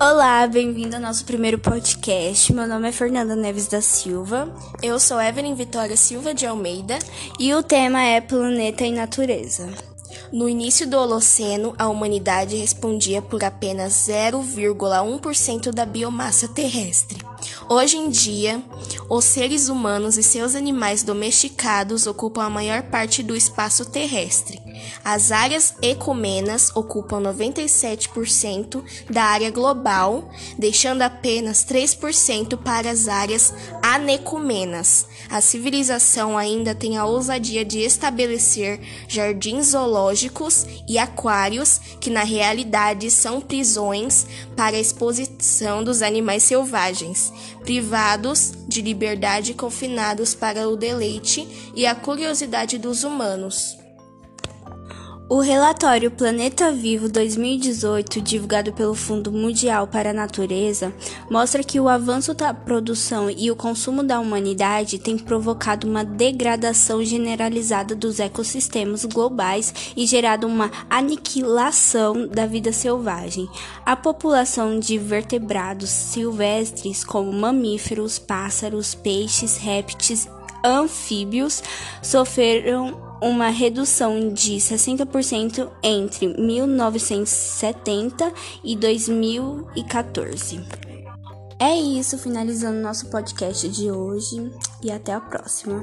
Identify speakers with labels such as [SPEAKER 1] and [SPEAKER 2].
[SPEAKER 1] Olá, bem-vindo ao nosso primeiro podcast. Meu nome é Fernanda Neves da Silva.
[SPEAKER 2] Eu sou Evelyn Vitória Silva de Almeida.
[SPEAKER 1] E o tema é Planeta e Natureza.
[SPEAKER 2] No início do Holoceno, a humanidade respondia por apenas 0,1% da biomassa terrestre. Hoje em dia, os seres humanos e seus animais domesticados ocupam a maior parte do espaço terrestre. As áreas ecumenas ocupam 97% da área global, deixando apenas 3% para as áreas anecumenas. A civilização ainda tem a ousadia de estabelecer jardins zoológicos e aquários, que na realidade são prisões para a exposição dos animais selvagens, privados de liberdade confinados para o deleite e a curiosidade dos humanos.
[SPEAKER 1] O relatório Planeta Vivo 2018, divulgado pelo Fundo Mundial para a Natureza, mostra que o avanço da produção e o consumo da humanidade tem provocado uma degradação generalizada dos ecossistemas globais e gerado uma aniquilação da vida selvagem. A população de vertebrados silvestres, como mamíferos, pássaros, peixes, répteis, anfíbios, sofreram uma redução de 60% entre 1970 e 2014. É isso, finalizando nosso podcast de hoje e até a próxima.